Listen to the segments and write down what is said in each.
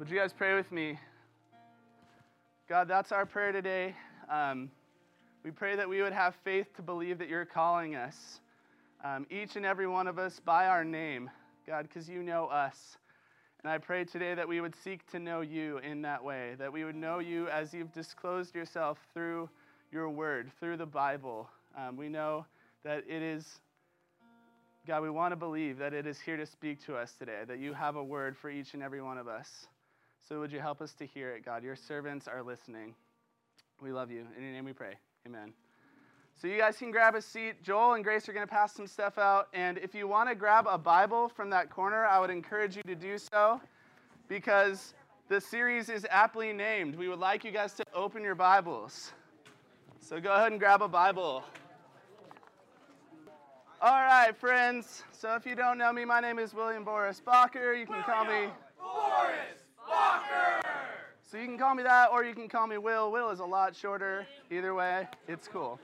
Would you guys pray with me? God, that's our prayer today. Um, we pray that we would have faith to believe that you're calling us, um, each and every one of us, by our name, God, because you know us. And I pray today that we would seek to know you in that way, that we would know you as you've disclosed yourself through your word, through the Bible. Um, we know that it is, God, we want to believe that it is here to speak to us today, that you have a word for each and every one of us. So would you help us to hear it, God? Your servants are listening. We love you. In your name we pray. Amen. So you guys can grab a seat. Joel and Grace are going to pass some stuff out. And if you want to grab a Bible from that corner, I would encourage you to do so because the series is aptly named. We would like you guys to open your Bibles. So go ahead and grab a Bible. All right, friends. So if you don't know me, my name is William Boris Bakker. You can call me Boris So you can call me that, or you can call me Will. Will is a lot shorter. Either way, it's cool.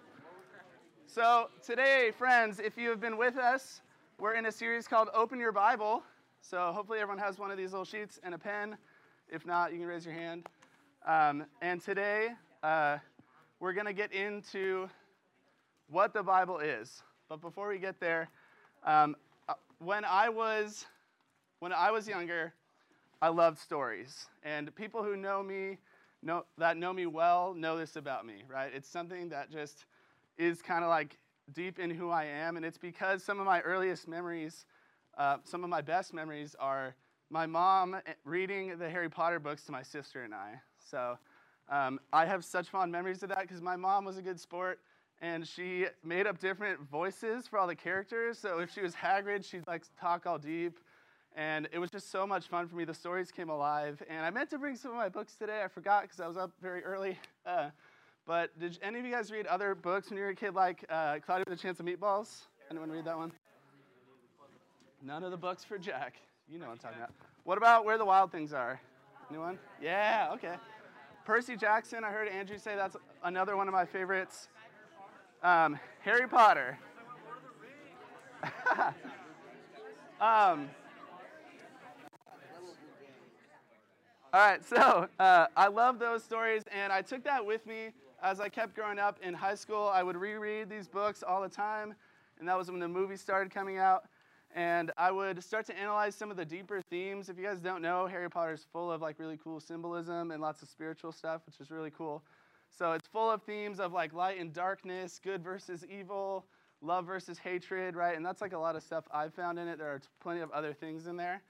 So today, friends, if you have been with us, we're in a series called Open Your Bible. So hopefully everyone has one of these little sheets and a pen. If not, you can raise your hand. Um, and today, uh, we're going to get into what the Bible is. But before we get there, um, uh, when I was when I was younger, I love stories. And people who know me, know, that know me well, know this about me, right? It's something that just is kind of like deep in who I am. And it's because some of my earliest memories, uh, some of my best memories are my mom eh, reading the Harry Potter books to my sister and I. So um, I have such fond memories of that because my mom was a good sport and she made up different voices for all the characters. So if she was Hagrid, she'd like talk all deep. And it was just so much fun for me. The stories came alive. And I meant to bring some of my books today. I forgot because I was up very early. Uh, but did any of you guys read other books when you were a kid, like uh, Cloudy with a Chance of Meatballs? Anyone read that one? None of the books for Jack. You know what I'm talking about. What about Where the Wild Things Are? Anyone? Yeah, okay. Percy Jackson, I heard Andrew say that's another one of my favorites. Um, Harry Potter. um, all right, so uh, I love those stories, and I took that with me as I kept growing up in high school. I would reread these books all the time, and that was when the movies started coming out. And I would start to analyze some of the deeper themes. If you guys don't know, Harry Potter is full of like really cool symbolism and lots of spiritual stuff, which is really cool. So it's full of themes of like light and darkness, good versus evil, love versus hatred, right? And that's like a lot of stuff I've found in it. There are plenty of other things in there.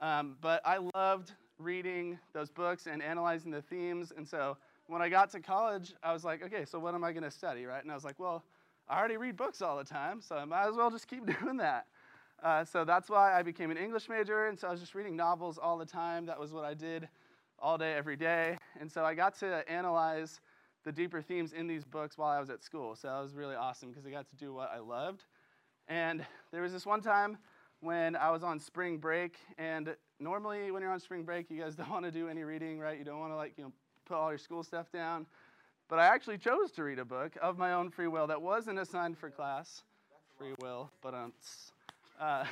Um, but I loved reading those books and analyzing the themes. And so when I got to college, I was like, okay, so what am I going to study, right? And I was like, well, I already read books all the time, so I might as well just keep doing that. Uh, so that's why I became an English major, and so I was just reading novels all the time. That was what I did all day, every day. And so I got to analyze the deeper themes in these books while I was at school. So that was really awesome because I got to do what I loved. And there was this one time when I was on spring break, and normally when you're on spring break, you guys don't want to do any reading, right? You don't want to like you know put all your school stuff down. But I actually chose to read a book of my own free will that wasn't assigned for class. Free will, but um, uh,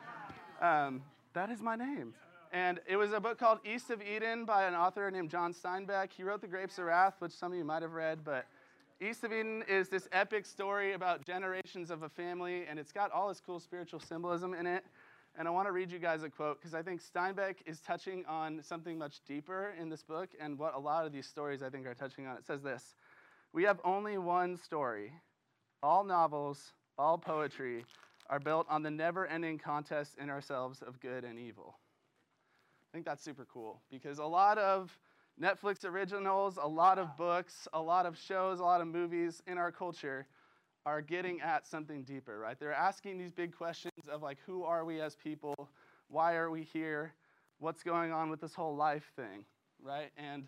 um, that is my name. And it was a book called East of Eden by an author named John Steinbeck. He wrote The Grapes of Wrath, which some of you might have read, but East of Eden is this epic story about generations of a family, and it's got all this cool spiritual symbolism in it. And I want to read you guys a quote because I think Steinbeck is touching on something much deeper in this book and what a lot of these stories I think are touching on. It says this We have only one story. All novels, all poetry are built on the never ending contest in ourselves of good and evil. I think that's super cool because a lot of Netflix originals, a lot of books, a lot of shows, a lot of movies in our culture are getting at something deeper, right? They're asking these big questions of like, who are we as people? Why are we here? What's going on with this whole life thing, right? And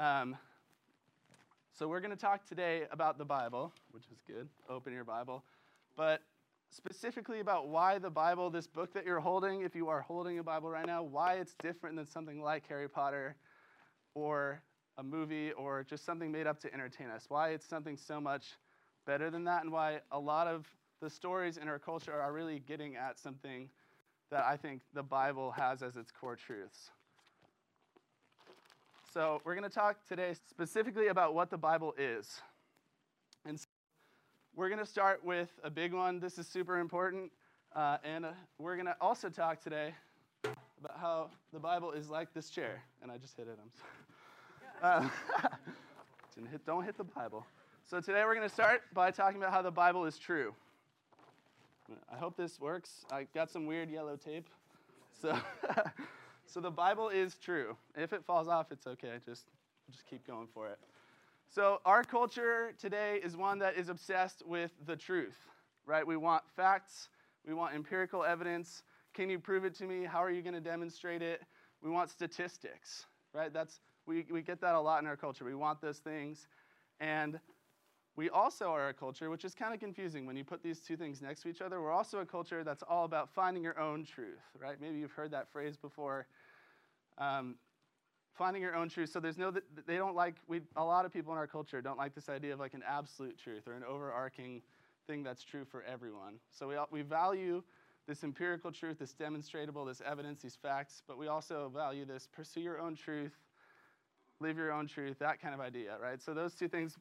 um, so we're going to talk today about the Bible, which is good. Open your Bible. But specifically about why the Bible, this book that you're holding, if you are holding a Bible right now, why it's different than something like Harry Potter or a movie or just something made up to entertain us. Why it's something so much better than that, and why a lot of the stories in our culture are really getting at something that I think the Bible has as its core truths. So, we're going to talk today specifically about what the Bible is. And so we're going to start with a big one. This is super important. Uh, and uh, we're going to also talk today about how the Bible is like this chair. And I just hit it. I'm sorry. Uh, hit, don't hit the Bible. So today we're going to start by talking about how the Bible is true. I hope this works. I got some weird yellow tape. So, so the Bible is true. If it falls off, it's okay. Just, just keep going for it. So our culture today is one that is obsessed with the truth, right? We want facts. We want empirical evidence. Can you prove it to me? How are you going to demonstrate it? We want statistics, right? That's we, we get that a lot in our culture. We want those things. And we also are a culture, which is kind of confusing when you put these two things next to each other. We're also a culture that's all about finding your own truth, right? Maybe you've heard that phrase before. Um, finding your own truth. So there's no, they don't like, we, a lot of people in our culture don't like this idea of like an absolute truth or an overarching thing that's true for everyone. So we, we value this empirical truth, this demonstrable, this evidence, these facts, but we also value this pursue your own truth, live your own truth, that kind of idea, right? So those two things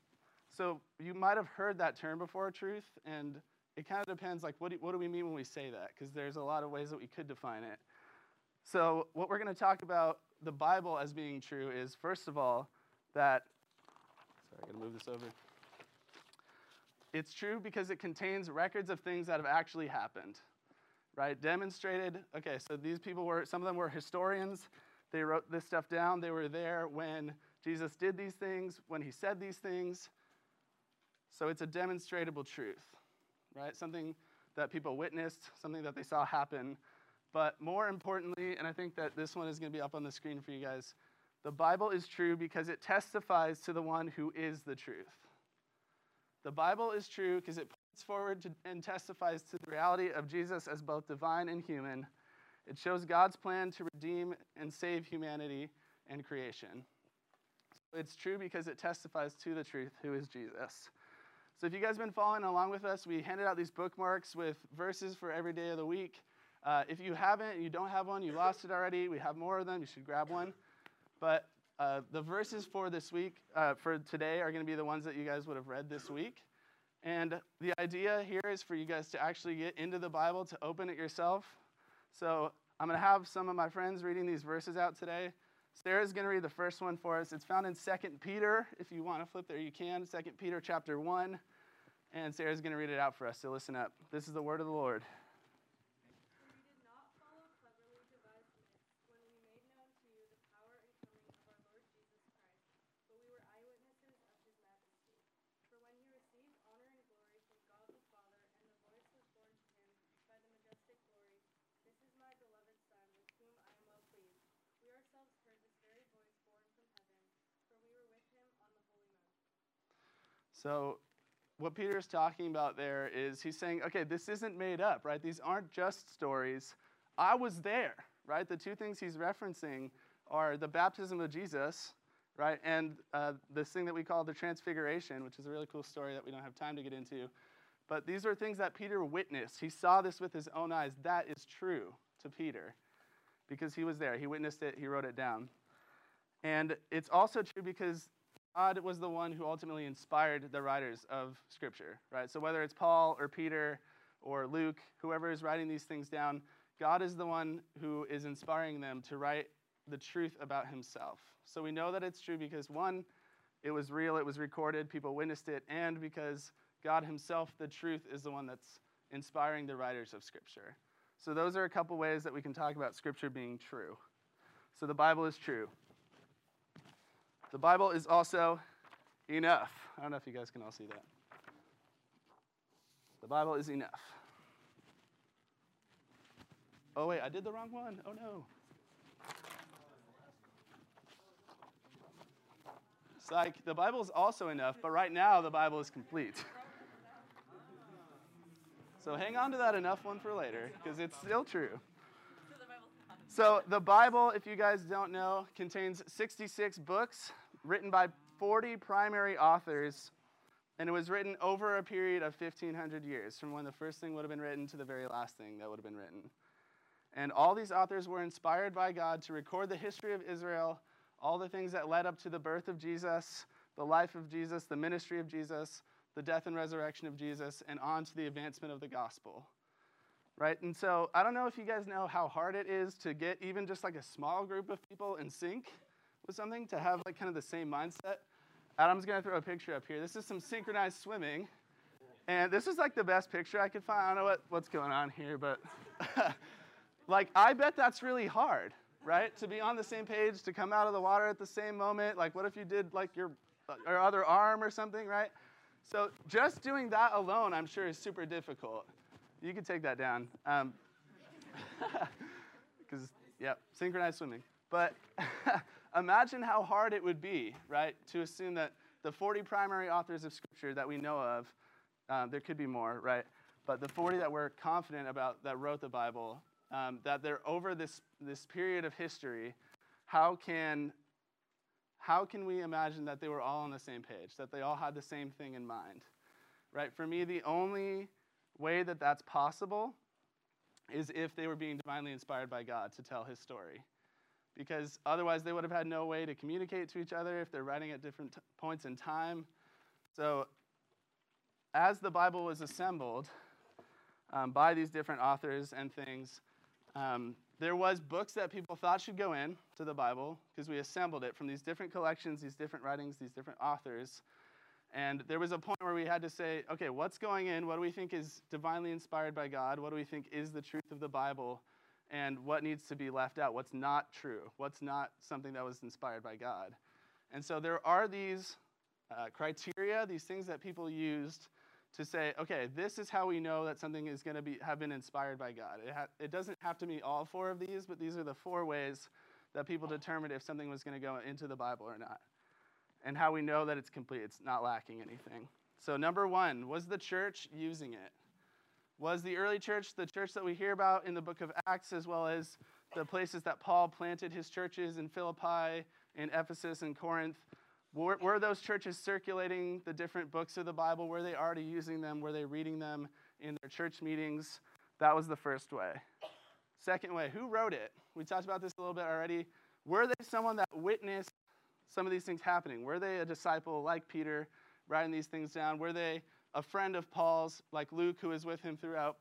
so you might have heard that term before, truth, and it kind of depends, like, what do, what do we mean when we say that? Because there's a lot of ways that we could define it. So what we're going to talk about the Bible as being true is, first of all, that, sorry, I got to move this over. It's true because it contains records of things that have actually happened, right? Demonstrated. Okay, so these people were, some of them were historians. They wrote this stuff down. They were there when Jesus did these things, when he said these things. So it's a demonstrable truth, right? Something that people witnessed, something that they saw happen. But more importantly, and I think that this one is going to be up on the screen for you guys, the Bible is true because it testifies to the one who is the truth. The Bible is true because it points forward to, and testifies to the reality of Jesus as both divine and human. It shows God's plan to redeem and save humanity and creation. It's true because it testifies to the truth, who is Jesus. So if you guys have been following along with us, we handed out these bookmarks with verses for every day of the week. Uh, if you haven't, you don't have one, you lost it already, we have more of them, you should grab one. But uh, the verses for this week, uh, for today, are going to be the ones that you guys would have read this week. And the idea here is for you guys to actually get into the Bible, to open it yourself. So I'm going to have some of my friends reading these verses out today. Sarah's going to read the first one for us. It's found in 2 Peter. If you want to flip there, you can. 2 Peter chapter 1. And Sarah's going to read it out for us, so listen up. This is the word of the Lord. So, what Peter's talking about there is he's saying, okay, this isn't made up, right? These aren't just stories. I was there, right? The two things he's referencing are the baptism of Jesus, right? And uh, this thing that we call the transfiguration, which is a really cool story that we don't have time to get into. But these are things that Peter witnessed. He saw this with his own eyes. That is true to Peter because he was there. He witnessed it, he wrote it down. And it's also true because God was the one who ultimately inspired the writers of Scripture, right? So whether it's Paul or Peter or Luke, whoever is writing these things down, God is the one who is inspiring them to write the truth about himself. So we know that it's true because one, it was real, it was recorded, people witnessed it, and because God himself, the truth, is the one that's inspiring the writers of Scripture. So those are a couple ways that we can talk about Scripture being true. So the Bible is true. The Bible is also enough. I don't know if you guys can all see that. The Bible is enough. Oh, wait, I did the wrong one. Oh, no. It's like the Bible is also enough, but right now the Bible is complete. So hang on to that enough one for later, because it's still true. So the Bible, if you guys don't know, contains 66 books written by 40 primary authors, and it was written over a period of 1,500 years, from when the first thing would have been written to the very last thing that would have been written. And all these authors were inspired by God to record the history of Israel, all the things that led up to the birth of Jesus, the life of Jesus, the ministry of Jesus, the death and resurrection of Jesus, and on to the advancement of the gospel. Right? And so I don't know if you guys know how hard it is to get even just like a small group of people in sync something, to have like kind of the same mindset. Adam's gonna throw a picture up here. This is some synchronized swimming. And this is like the best picture I could find. I don't know what, what's going on here, but like I bet that's really hard, right? To be on the same page, to come out of the water at the same moment. Like what if you did like your, your other arm or something, right? So just doing that alone, I'm sure, is super difficult. You can take that down. Because, um, yep, synchronized swimming. But imagine how hard it would be, right, to assume that the 40 primary authors of Scripture that we know of, um, there could be more, right? But the 40 that we're confident about that wrote the Bible, um, that they're over this, this period of history, how can, how can we imagine that they were all on the same page, that they all had the same thing in mind? Right? For me, the only way that that's possible is if they were being divinely inspired by God to tell his story. Because otherwise, they would have had no way to communicate to each other if they're writing at different t- points in time. So, as the Bible was assembled um, by these different authors and things, um, there was books that people thought should go in to the Bible because we assembled it from these different collections, these different writings, these different authors. And there was a point where we had to say, okay, what's going in? What do we think is divinely inspired by God? What do we think is the truth of the Bible? And what needs to be left out? What's not true? What's not something that was inspired by God? And so there are these uh, criteria, these things that people used to say, okay, this is how we know that something is going to be have been inspired by God. It, ha- it doesn't have to be all four of these, but these are the four ways that people determined if something was going to go into the Bible or not and how we know that it's complete, it's not lacking anything. So, number one, was the church using it? Was the early church the church that we hear about in the book of Acts, as well as the places that Paul planted his churches in Philippi, in Ephesus, and Corinth? Were, were those churches circulating the different books of the Bible? Were they already using them? Were they reading them in their church meetings? That was the first way. Second way, who wrote it? We talked about this a little bit already. Were they someone that witnessed some of these things happening? Were they a disciple like Peter, writing these things down? Were they a friend of Paul's, like Luke, who was with him throughout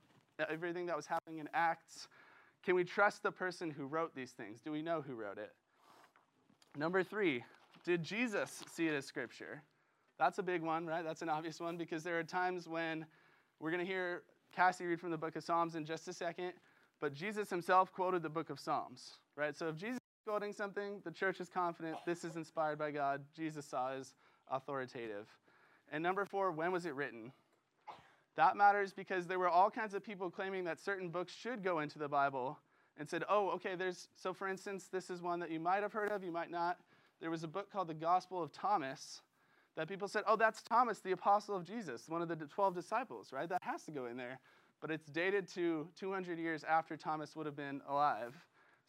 everything that was happening in Acts? Can we trust the person who wrote these things? Do we know who wrote it? Number three, did Jesus see it as scripture? That's a big one, right? That's an obvious one because there are times when we're going to hear Cassie read from the book of Psalms in just a second, but Jesus himself quoted the book of Psalms, right? So if Jesus is quoting something, the church is confident this is inspired by God. Jesus saw as authoritative. And number four, when was it written? That matters because there were all kinds of people claiming that certain books should go into the Bible and said, oh, okay, there's, so for instance, this is one that you might have heard of, you might not. There was a book called the Gospel of Thomas that people said, oh, that's Thomas, the apostle of Jesus, one of the 12 disciples, right? That has to go in there. But it's dated to 200 years after Thomas would have been alive.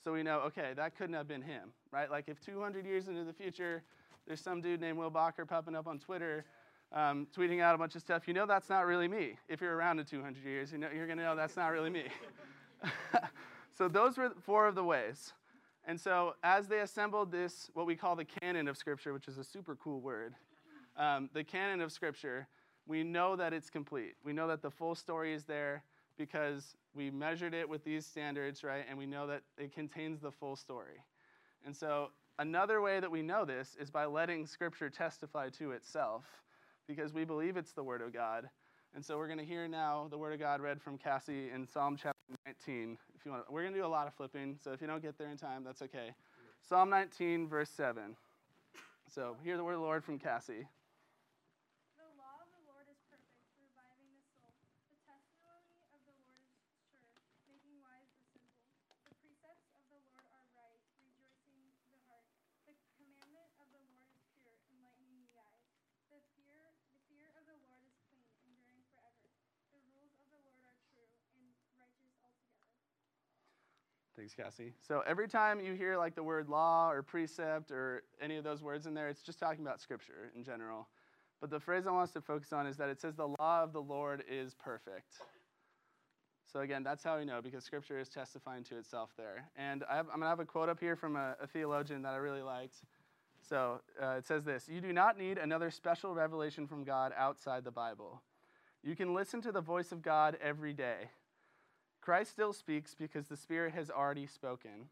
So we know, okay, that couldn't have been him, right? Like if 200 years into the future, there's some dude named Will Bakker popping up on Twitter, um, tweeting out a bunch of stuff, you know that's not really me. If you're around in 200 years, you know, you're going to know that's not really me. so those were four of the ways. And so as they assembled this, what we call the canon of Scripture, which is a super cool word, um, the canon of Scripture, we know that it's complete. We know that the full story is there because we measured it with these standards, right? And we know that it contains the full story. And so, another way that we know this is by letting Scripture testify to itself, because we believe it's the Word of God. And so, we're going to hear now the Word of God read from Cassie in Psalm chapter 19. If you want, we're going to do a lot of flipping, so if you don't get there in time, that's okay. Psalm 19, verse 7. So, hear the word of the Lord from Cassie. Thanks, Cassie. So every time you hear like the word law or precept or any of those words in there, it's just talking about scripture in general. But the phrase I want us to focus on is that it says the law of the Lord is perfect. So again, that's how we know because scripture is testifying to itself there. And I am going to have a quote up here from a, a theologian that I really liked. So uh, it says this You do not need another special revelation from God outside the Bible. You can listen to the voice of God every day. Christ still speaks because the Spirit has already spoken.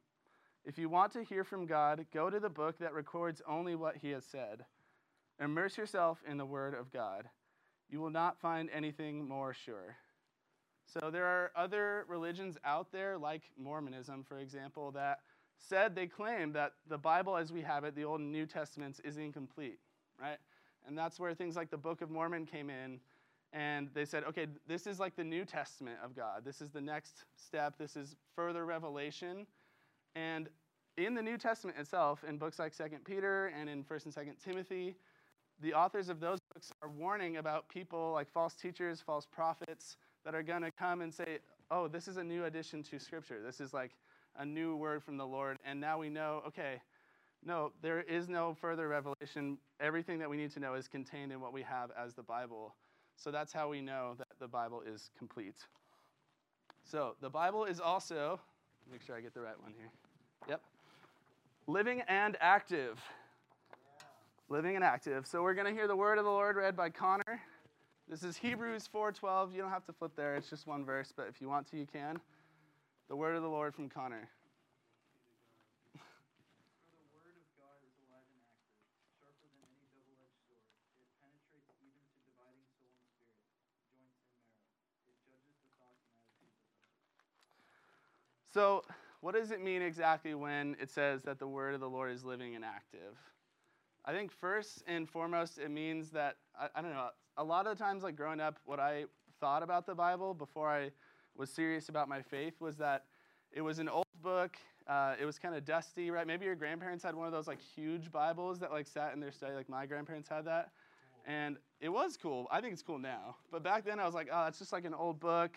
If you want to hear from God, go to the book that records only what He has said. Immerse yourself in the Word of God. You will not find anything more sure. So, there are other religions out there, like Mormonism, for example, that said they claim that the Bible as we have it, the Old and New Testaments, is incomplete, right? And that's where things like the Book of Mormon came in. And they said, okay, this is like the New Testament of God. This is the next step. This is further revelation. And in the New Testament itself, in books like 2 Peter and in 1st and 2nd Timothy, the authors of those books are warning about people like false teachers, false prophets that are going to come and say, oh, this is a new addition to Scripture. This is like a new word from the Lord. And now we know, okay, no, there is no further revelation. Everything that we need to know is contained in what we have as the Bible. So that's how we know that the Bible is complete. So the Bible is also, make sure I get the right one here. Yep. Living and active. Living and active. So we're going to hear the word of the Lord read by Connor. This is Hebrews 4:12. You don't have to flip there. It's just one verse, but if you want to, you can. The word of the Lord from Connor. So, what does it mean exactly when it says that the word of the Lord is living and active? I think first and foremost, it means that, I, I, don't know, a lot of the times, like growing up, what I thought about the Bible before I was serious about my faith was that it was an old book. Uh, it was kind of dusty, right? Maybe your grandparents had one of those like huge Bibles that like sat in their study, like my grandparents had that. And it was cool. I think it's cool now. But back then I was like, oh, it's just like an old book.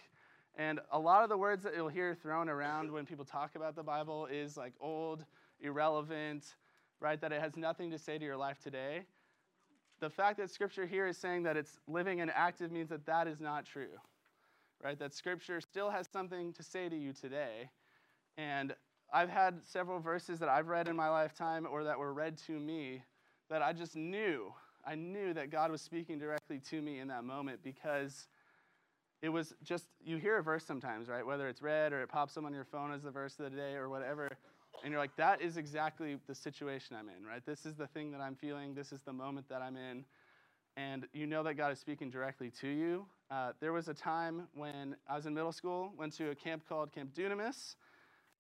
And a lot of the words that you'll hear thrown around when people talk about the Bible is like old, irrelevant, right? That it has nothing to say to your life today. The fact that scripture here is saying that it's living and active means that that is not true, right? That scripture still has something to say to you today. And I've had several verses that I've read in my lifetime or that were read to me that I just knew. I knew that God was speaking directly to me in that moment because it was just, you hear a verse sometimes, right? Whether it's read or it pops up on your phone as the verse of the day or whatever. And you're like, that is exactly the situation I'm in, right? This is the thing that I'm feeling. This is the moment that I'm in. And you know that God is speaking directly to you. Uh, there was a time when I was in middle school, went to a camp called Camp Dunamis.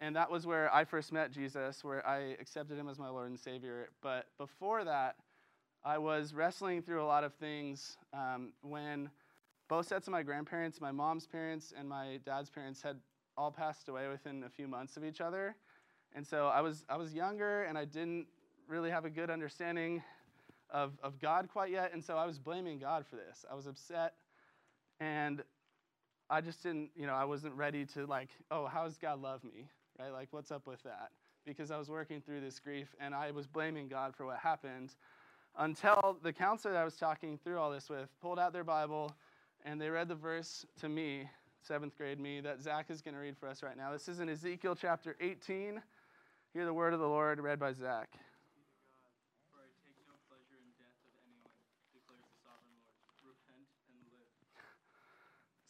And that was where I first met Jesus, where I accepted him as my Lord and Savior. But before that, I was wrestling through a lot of things um, when both sets of my grandparents, my mom's parents and my dad's parents, had all passed away within a few months of each other. And so I was, I was younger and I didn't really have a good understanding of, of God quite yet. And so I was blaming God for this. I was upset and I just didn't, you know, I wasn't ready to, like, oh, how does God love me? Right? Like, what's up with that? Because I was working through this grief and I was blaming God for what happened until the counselor that I was talking through all this with pulled out their Bible and they read the verse to me, seventh grade me, that Zach is going to read for us right now. This is in Ezekiel chapter 18. Hear the word of the Lord read by Zach.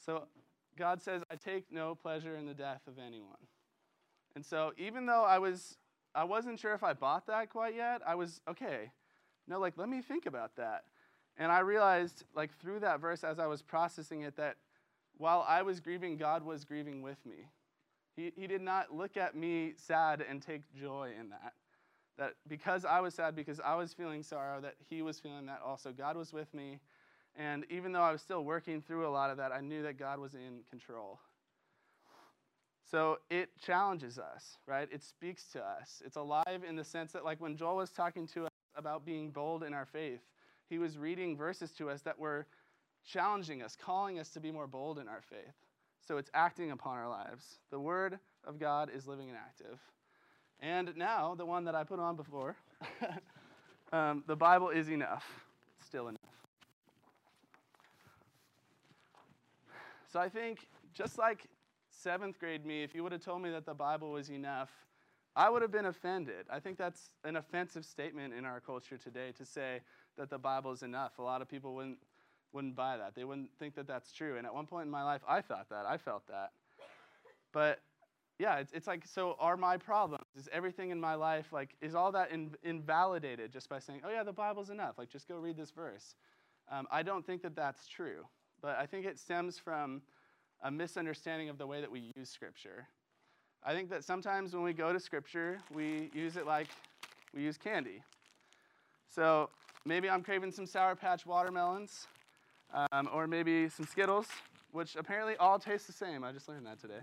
So God says, I take no pleasure in the death of anyone. And so even though I was I wasn't sure if I bought that quite yet, I was okay. No, like let me think about that. And I realized, like, through that verse as I was processing it, that while I was grieving, God was grieving with me. He, he did not look at me sad and take joy in that. That because I was sad, because I was feeling sorrow, that He was feeling that also. God was with me. And even though I was still working through a lot of that, I knew that God was in control. So it challenges us, right? It speaks to us. It's alive in the sense that, like, when Joel was talking to us about being bold in our faith, he was reading verses to us that were challenging us, calling us to be more bold in our faith. So it's acting upon our lives. The Word of God is living and active. And now, the one that I put on before um, the Bible is enough, still enough. So I think just like seventh grade me, if you would have told me that the Bible was enough, I would have been offended. I think that's an offensive statement in our culture today to say that the Bible is enough. A lot of people wouldn't, wouldn't buy that. They wouldn't think that that's true. And at one point in my life, I thought that. I felt that. But yeah, it's, it's like, so are my problems? Is everything in my life, like, is all that in, invalidated just by saying, oh yeah, the Bible's enough? Like, just go read this verse. Um, I don't think that that's true. But I think it stems from a misunderstanding of the way that we use Scripture. I think that sometimes when we go to Scripture, we use it like we use candy. So maybe I'm craving some Sour Patch watermelons, um, or maybe some Skittles, which apparently all taste the same. I just learned that today.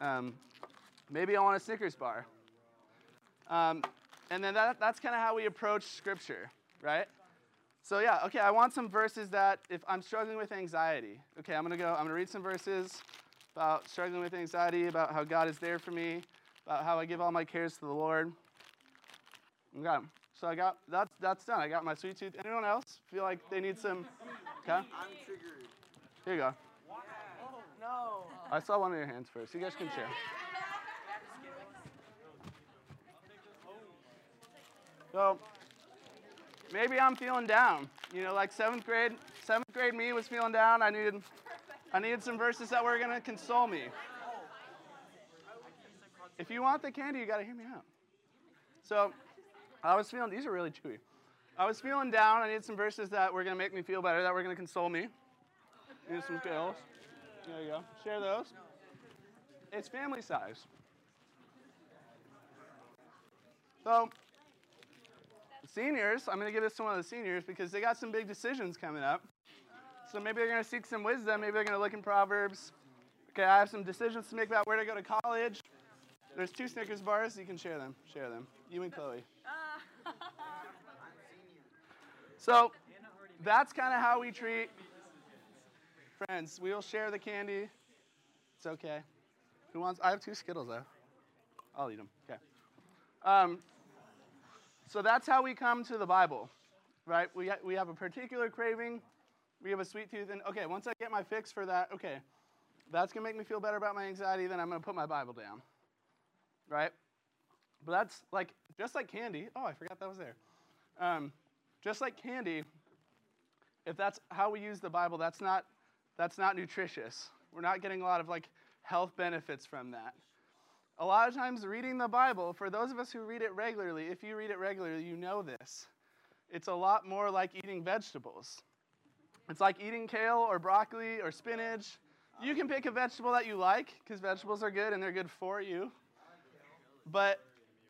Um, maybe I want a Snickers bar. Um, and then that, that's kind of how we approach Scripture, right? So yeah, okay, I want some verses that if I'm struggling with anxiety, okay, I'm gonna go, I'm gonna read some verses about struggling with anxiety, about how God is there for me, about how I give all my cares to the Lord. Okay, so I got that's that's done. I got my sweet tooth. Anyone else feel like they need some? Okay. I'm triggered. Here you go. Oh no. I saw one of your hands first. You guys can share. So maybe I'm feeling down. You know, like seventh grade, seventh grade me was feeling down. I needed I needed some verses that were to console me. If you want the candy, you got to hear me out. So I was feeling, these are really chewy. I was feeling down. I needed some verses that were going to make me feel better, that were going to console me. Need some pills. There you go. Share those. It's family size. So, seniors, I'm going to give this to one of the seniors because they got some big decisions coming up. So maybe they're going to seek some wisdom. Maybe they're going to look in Proverbs. Okay, I have some decisions to make about where to go to college. There's two Snickers bars. You can share them. Share them. You and Chloe. So that's kind of how we treat friends. We will share the candy. It's okay. Who wants? I have two Skittles though. I'll eat them. Okay. Um, so that's how we come to the Bible, right? We, ha- we have a particular craving we have a sweet tooth, and okay, once I get my fix for that, okay, that's gonna make me feel better about my anxiety, then I'm gonna put my Bible down. Right? But that's like, just like candy. Oh, I forgot that was there. Um, just like candy, if that's how we use the Bible, that's not, that's not nutritious. We're not getting a lot of like health benefits from that. A lot of times, reading the Bible, for those of us who read it regularly, if you read it regularly, you know this. It's a lot more like eating vegetables. It's like eating kale or broccoli or spinach. You can pick a vegetable that you like because vegetables are good and they're good for you. But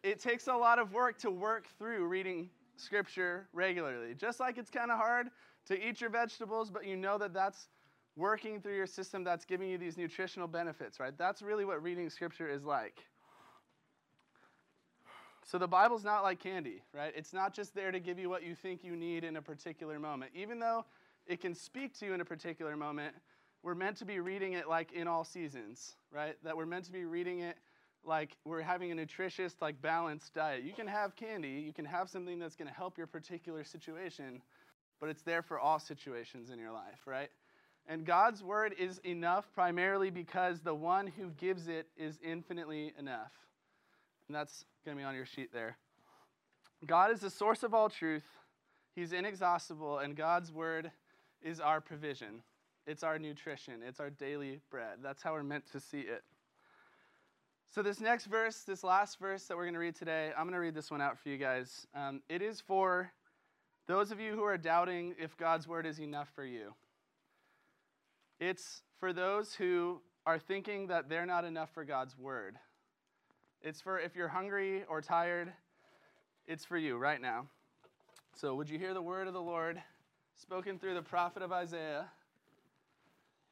it takes a lot of work to work through reading scripture regularly. Just like it's kind of hard to eat your vegetables, but you know that that's working through your system that's giving you these nutritional benefits, right? That's really what reading scripture is like. So the Bible's not like candy, right? It's not just there to give you what you think you need in a particular moment. Even though it can speak to you in a particular moment, we're meant to be reading it like in all seasons, right? That we're meant to be reading it like we're having a nutritious, like balanced diet. You can have candy, you can have something that's going to help your particular situation, but it's there for all situations in your life, right? And God's word is enough primarily because the one who gives it is infinitely enough. And that's going to be on your sheet there. God is the source of all truth. He's inexhaustible, and God's word is our provision. It's our nutrition. It's our daily bread. That's how we're meant to see it. So, this next verse, this last verse that we're going to read today, I'm going to read this one out for you guys. Um, it is for those of you who are doubting if God's word is enough for you. It's for those who are thinking that they're not enough for God's word. It's for if you're hungry or tired, it's for you right now. So, would you hear the word of the Lord spoken through the prophet of Isaiah,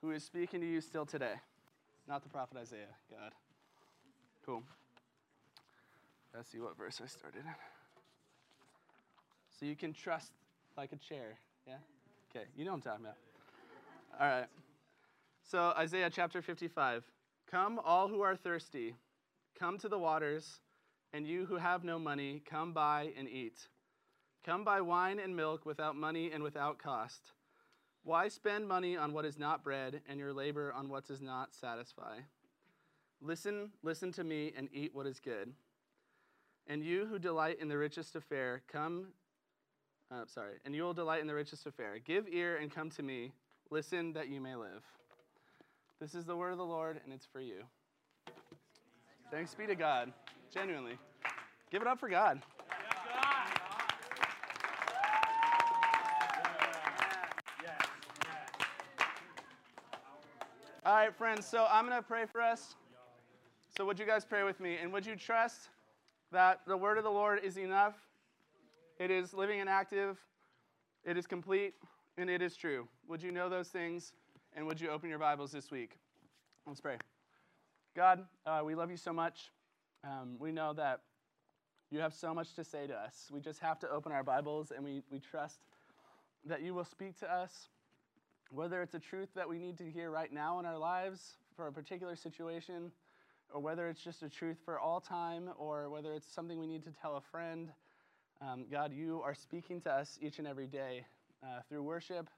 who is speaking to you still today. Not the prophet Isaiah, God. Cool. Let's see what verse I started. So you can trust like a chair, yeah? Okay, you know what I'm talking about. All right. So, Isaiah chapter 55. Come, all who are thirsty, come to the waters, and you who have no money, come buy and eat. Come buy wine and milk without money and without cost. Why spend money on what is not bread and your labor on what does not satisfy? Listen, listen to me and eat what is good. And you who delight in the richest affair, come. Uh, sorry. And you will delight in the richest affair. Give ear and come to me. Listen that you may live. This is the word of the Lord, and it's for you. Thanks be to God. Genuinely. Give it up for God. All right, friends, so I'm going to pray for us. So, would you guys pray with me? And would you trust that the word of the Lord is enough? It is living and active, it is complete, and it is true. Would you know those things? And would you open your Bibles this week? Let's pray. God, uh, we love you so much. Um, we know that you have so much to say to us. We just have to open our Bibles and we, we trust that you will speak to us, whether it's a truth that we need to hear right now in our lives for a particular situation, or whether it's just a truth for all time, or whether it's something we need to tell a friend. Um, God, you are speaking to us each and every day uh, through worship,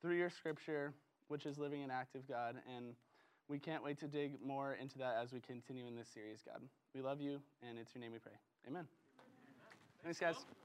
through your scripture, which is living and active, God. And we can't wait to dig more into that as we continue in this series, God. We love you, and it's your name we pray. Amen. Thanks, guys.